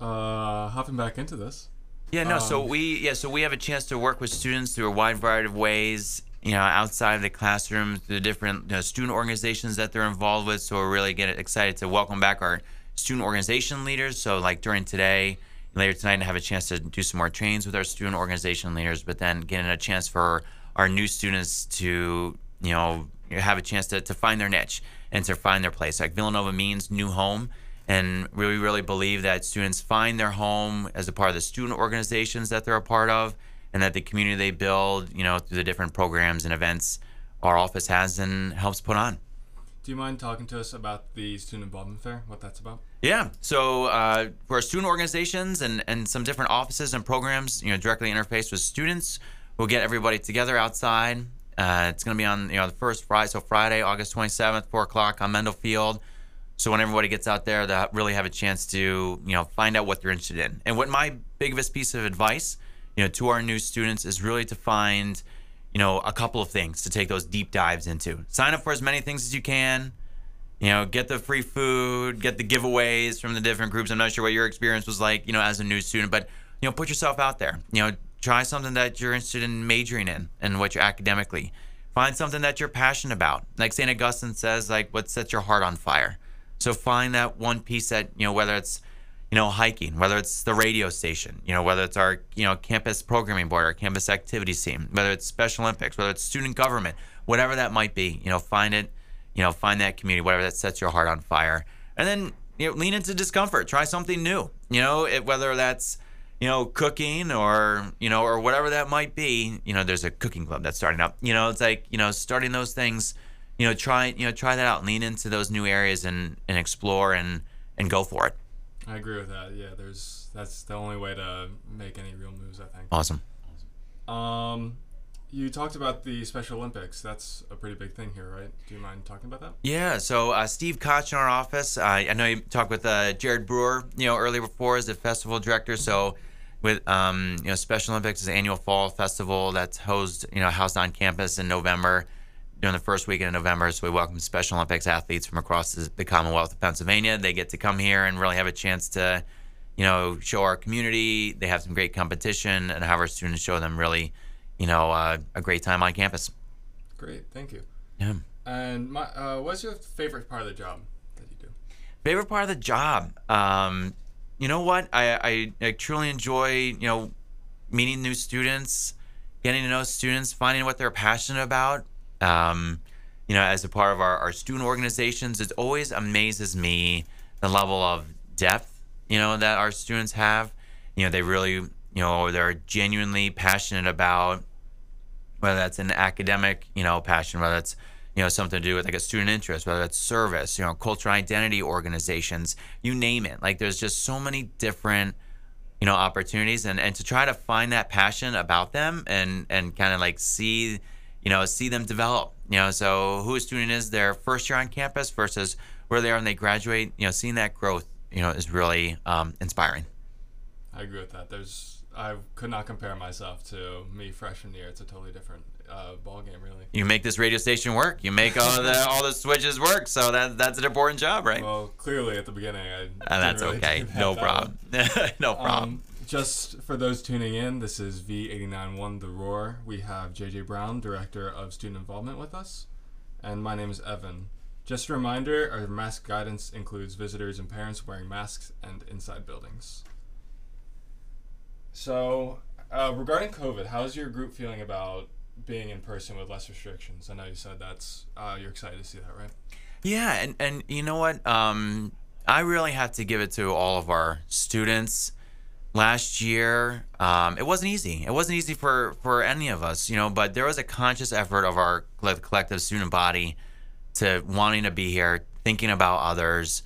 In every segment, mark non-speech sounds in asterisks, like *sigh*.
uh, hopping back into this. Yeah, no. so Um, we yeah, so we have a chance to work with students through a wide variety of ways. You know, outside of the classroom, the different you know, student organizations that they're involved with. So we're really get excited to welcome back our student organization leaders. So like during today, later tonight, I have a chance to do some more trainings with our student organization leaders. But then getting a chance for our new students to you know have a chance to, to find their niche and to find their place. Like Villanova means new home. And we really believe that students find their home as a part of the student organizations that they're a part of, and that the community they build, you know, through the different programs and events our office has and helps put on. Do you mind talking to us about the student involvement fair? What that's about? Yeah. So uh, for our student organizations and, and some different offices and programs, you know, directly interface with students, we'll get everybody together outside. Uh, it's going to be on you know the first Friday, so Friday, August 27th, four o'clock on Mendel Field. So when everybody gets out there, they really have a chance to you know find out what they're interested in. And what my biggest piece of advice, you know, to our new students is really to find, you know, a couple of things to take those deep dives into. Sign up for as many things as you can. You know, get the free food, get the giveaways from the different groups. I'm not sure what your experience was like, you know, as a new student, but you know, put yourself out there. You know, try something that you're interested in majoring in and what you're academically. Find something that you're passionate about. Like St. Augustine says, like what sets your heart on fire. So find that one piece that, you know, whether it's, you know, hiking, whether it's the radio station, you know, whether it's our, you know, campus programming board, our campus activities team, whether it's Special Olympics, whether it's student government, whatever that might be, you know, find it, you know, find that community, whatever that sets your heart on fire. And then, you know, lean into discomfort, try something new, you know, it, whether that's, you know, cooking or, you know, or whatever that might be, you know, there's a cooking club that's starting up, you know, it's like, you know, starting those things, you know, try, you know, try that out, lean into those new areas and, and explore and, and go for it. I agree with that. Yeah, there's that's the only way to make any real moves. I think. Awesome. Um, you talked about the Special Olympics. That's a pretty big thing here, right? Do you mind talking about that? Yeah, so uh, Steve Koch in our office. Uh, I know you talked with uh, Jared Brewer, you know, earlier before as the festival director. So, with um, you know, Special Olympics is an annual fall festival that's hosted, you know, housed on campus in November during the first weekend of November. So we welcome Special Olympics athletes from across the, Commonwealth of Pennsylvania. They get to come here and really have a chance to, you know, show our community. They have some great competition and have our students show them really, you know, uh, a great time on campus. Great, thank you. Yeah. And my, uh, what's your favorite part of the job that you do? Favorite part of the job? Um, you know what? I, I, I truly enjoy, you know, meeting new students, getting to know students, finding what they're passionate about. Um, you know, as a part of our, our student organizations, it always amazes me the level of depth, you know, that our students have. You know, they really, you know, they're genuinely passionate about whether that's an academic, you know, passion, whether that's, you know, something to do with like a student interest, whether that's service, you know, cultural identity organizations, you name it. Like there's just so many different, you know, opportunities and, and to try to find that passion about them and, and kind of like see, you know, see them develop, you know, so who a student is their first year on campus versus where they are when they graduate, you know, seeing that growth, you know, is really um, inspiring. I agree with that. There's I could not compare myself to me freshman year. It's a totally different uh, ball game, really. You make this radio station work. You make all the *laughs* all the switches work. So that that's an important job, right? Well, clearly at the beginning, I. and didn't that's really okay. *laughs* do that *laughs* No problem. no well. problem. Just for those tuning in, this is V891 The Roar. We have JJ Brown, Director of Student Involvement, with us. And my name is Evan. Just a reminder our mask guidance includes visitors and parents wearing masks and inside buildings. So, uh, regarding COVID, how's your group feeling about being in person with less restrictions? I know you said that's uh, you're excited to see that, right? Yeah, and and you know what? Um, I really have to give it to all of our students. Last year, um, it wasn't easy. It wasn't easy for for any of us, you know. But there was a conscious effort of our collective student body to wanting to be here, thinking about others.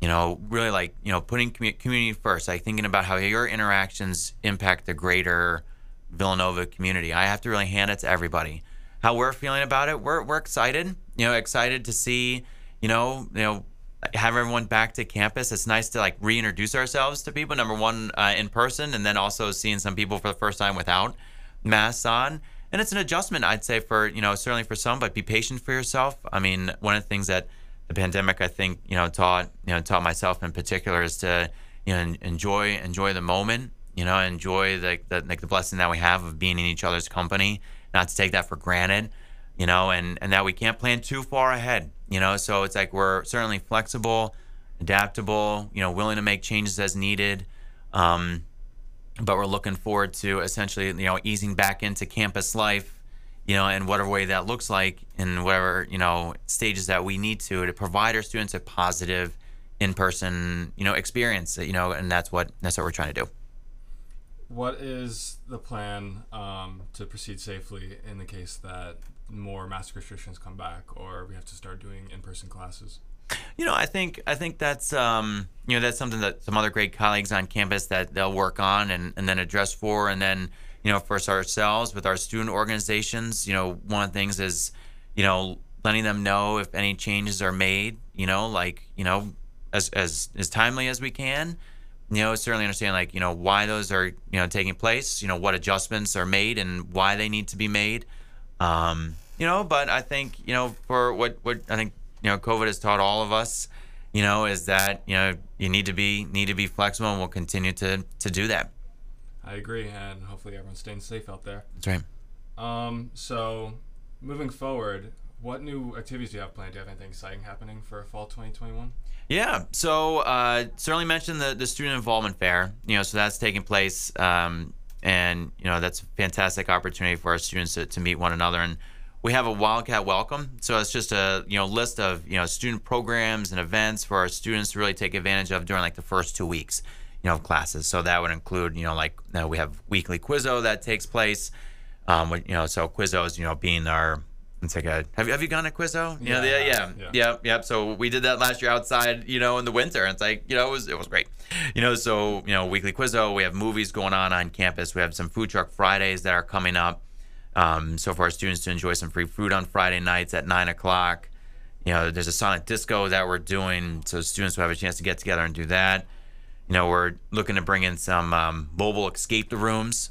You know, really like you know putting commu- community first, like thinking about how your interactions impact the greater Villanova community. I have to really hand it to everybody. How we're feeling about it, we're we're excited. You know, excited to see, you know, you know, have everyone back to campus. It's nice to like reintroduce ourselves to people. Number one, uh, in person, and then also seeing some people for the first time without masks on. And it's an adjustment, I'd say, for you know certainly for some, but be patient for yourself. I mean, one of the things that the pandemic, I think, you know, taught you know taught myself in particular is to you know, enjoy enjoy the moment. You know, enjoy the, the like the blessing that we have of being in each other's company. Not to take that for granted. You know, and and that we can't plan too far ahead. You know, so it's like we're certainly flexible, adaptable. You know, willing to make changes as needed. Um, but we're looking forward to essentially, you know, easing back into campus life, you know, in whatever way that looks like, in whatever you know stages that we need to to provide our students a positive in-person, you know, experience. You know, and that's what that's what we're trying to do. What is the plan um, to proceed safely in the case that more mask restrictions come back, or we have to start doing in-person classes? You know, I think I think that's um, you know that's something that some other great colleagues on campus that they'll work on and, and then address for, and then you know for ourselves with our student organizations. You know, one of the things is you know letting them know if any changes are made. You know, like you know as as as timely as we can. You know, certainly understand like you know why those are you know taking place. You know what adjustments are made and why they need to be made. Um, you know, but I think you know for what what I think you know COVID has taught all of us, you know, is that you know you need to be need to be flexible, and we'll continue to to do that. I agree, and hopefully everyone's staying safe out there. That's right. Um, so moving forward, what new activities do you have planned? Do you have anything exciting happening for fall 2021? Yeah, so uh, certainly mentioned the, the student involvement fair. You know, so that's taking place, um, and you know that's a fantastic opportunity for our students to, to meet one another and we have a Wildcat Welcome. So it's just a you know list of you know student programs and events for our students to really take advantage of during like the first two weeks, you know, of classes. So that would include you know like you know, we have weekly Quizzo that takes place. Um, you know, so Quizzo is you know being our it's like a have you have you gone to Quizzo? You Yeah, know, the, yeah, yeah, yeah. yeah, yeah. So we did that last year outside, you know, in the winter. And it's like, you know, it was it was great. You know, so you know, weekly Quizzo. We have movies going on on campus. We have some food truck Fridays that are coming up. Um, so for our students to enjoy some free food on Friday nights at nine o'clock. You know, there's a Sonic Disco that we're doing, so students will have a chance to get together and do that. You know, we're looking to bring in some um, mobile escape the rooms.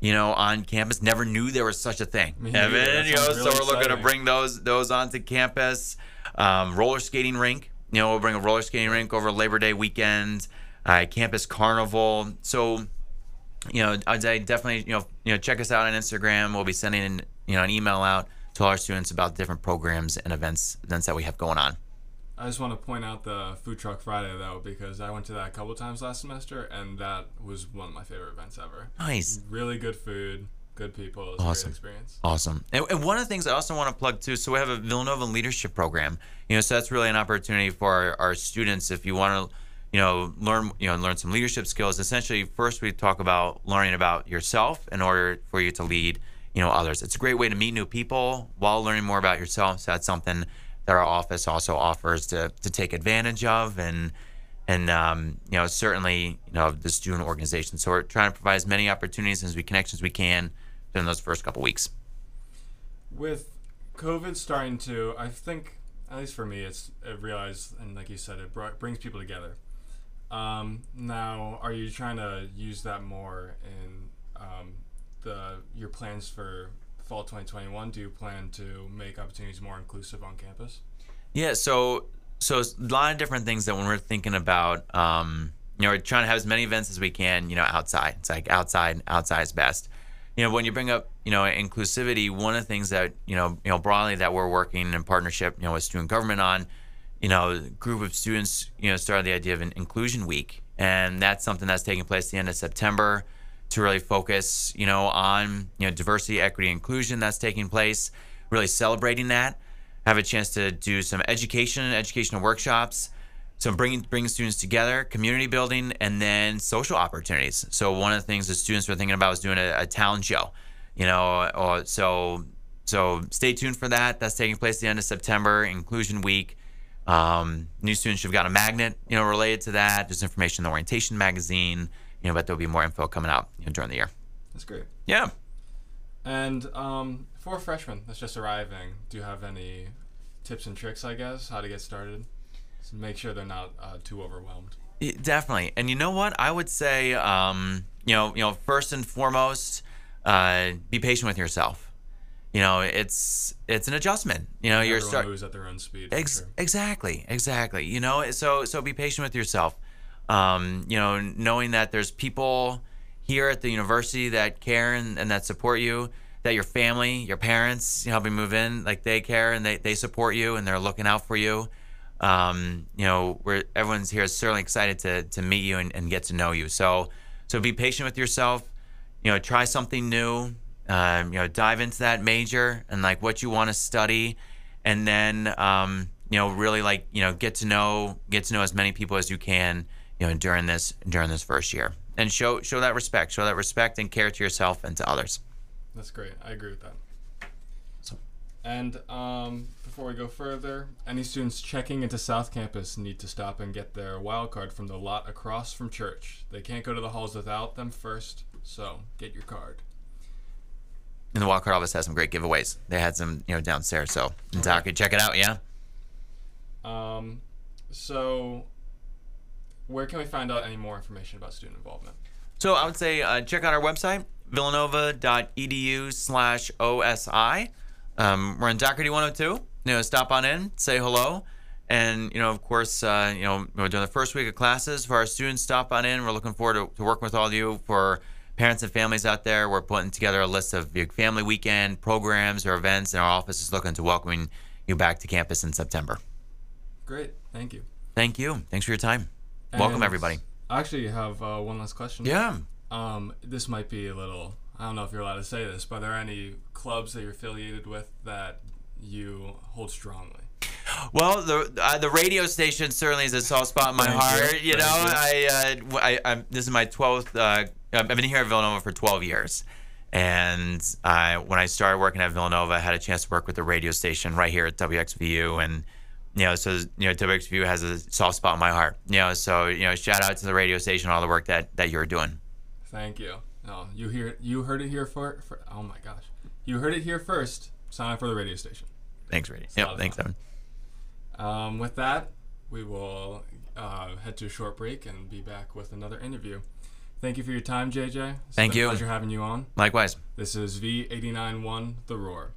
You know, on campus. Never knew there was such a thing. Me Evan, you know, sounds so we're looking to bring those those onto campus. Um, roller skating rink. You know, we'll bring a roller skating rink over Labor Day weekend. Uh, campus carnival. So you know, I'd say definitely, you know, you know, check us out on Instagram. We'll be sending, you know, an email out to all our students about the different programs and events events that we have going on. I just want to point out the Food Truck Friday though, because I went to that a couple times last semester, and that was one of my favorite events ever. Nice, Really good food, good people. It was a Awesome. great experience. awesome. And, and one of the things I also want to plug too. So we have a Villanova leadership program. You know, so that's really an opportunity for our, our students if you want to, you know, learn, you know, learn some leadership skills. Essentially, first we talk about learning about yourself in order for you to lead, you know, others. It's a great way to meet new people while learning more about yourself. So that's something that our office also offers to to take advantage of and and um, you know certainly you know the student organization. So we're trying to provide as many opportunities as we connections we can during those first couple weeks. With COVID starting to, I think, at least for me, it's I realized, and like you said, it brought, brings people together. Um, now, are you trying to use that more in um, the your plans for fall 2021? Do you plan to make opportunities more inclusive on campus? Yeah, so so a lot of different things that when we're thinking about, um, you know, we're trying to have as many events as we can, you know, outside. It's like outside, outside is best. You know, when you bring up, you know, inclusivity, one of the things that you know, you know, broadly that we're working in partnership, you know, with student government on, you know, a group of students, you know, started the idea of an inclusion week, and that's something that's taking place at the end of September to really focus, you know, on you know diversity, equity, inclusion that's taking place, really celebrating that. Have a chance to do some education, educational workshops, some bringing bringing students together, community building, and then social opportunities. So one of the things that students were thinking about was doing a, a talent show, you know, or so so stay tuned for that. That's taking place at the end of September, Inclusion Week. Um, new students should have got a magnet, you know, related to that. There's information in the orientation magazine, you know, but there'll be more info coming out you know, during the year. That's great. Yeah. And um, for freshmen that's just arriving, do you have any tips and tricks, I guess, how to get started? So make sure they're not uh, too overwhelmed. Yeah, Definitely. And you know what? I would say, um, you know, you know, first and foremost, uh, be patient with yourself. You know, it's it's an adjustment. You know, you're Everyone start moves at their own speed. Ex- sure. Exactly, exactly. You know, so so be patient with yourself. Um, you know, knowing that there's people here at the university that care and, and that support you, that your family, your parents, you know, helping move in, like they care and they, they support you and they're looking out for you. Um, you know, where everyone's here is certainly excited to, to meet you and, and get to know you. So, so be patient with yourself. You know, try something new. Um, you know, dive into that major and like what you want to study, and then um, you know, really like you know, get to know get to know as many people as you can. You know, during this during this first year, and show show that respect, show that respect and care to yourself and to others. That's great. I agree with that. And um, before we go further, any students checking into South Campus need to stop and get their wild card from the lot across from church. They can't go to the halls without them first, so get your card. And the wild card office has some great giveaways. They had some, you know, downstairs. So, okay. check it out. Yeah. Um, so where can we find out any more information about student involvement? So I would say uh, check out our website, villanova.edu slash OSI. Um, we're in Dougherty 102. You know, stop on in, say hello. And, you know, of course, uh, you know, we're doing the first week of classes for our students. Stop on in. We're looking forward to, to working with all of you. For parents and families out there, we're putting together a list of your family weekend programs or events, and our office is looking to welcoming you back to campus in September. Great. Thank you. Thank you. Thanks for your time. Welcome, everybody. I actually have uh, one last question. Yeah. Um, this might be a little I don't know if you're allowed to say this, but are there any clubs that you're affiliated with that you hold strongly? Well, the uh, the radio station certainly is a soft spot in my Thank heart. You, you know, I, uh, I, I this is my twelfth. Uh, I've been here at Villanova for twelve years, and I when I started working at Villanova, I had a chance to work with the radio station right here at WXVU, and you know, so you know, WXVU has a soft spot in my heart. You know, so you know, shout out to the radio station, all the work that that you're doing. Thank you. No, you hear you heard it here for, for oh my gosh, you heard it here first. Sign up for the radio station. Thanks, radio. Yep, thanks, Evan. Um, with that, we will uh, head to a short break and be back with another interview. Thank you for your time, JJ. It's Thank you. Pleasure having you on. Likewise. This is V891 The Roar.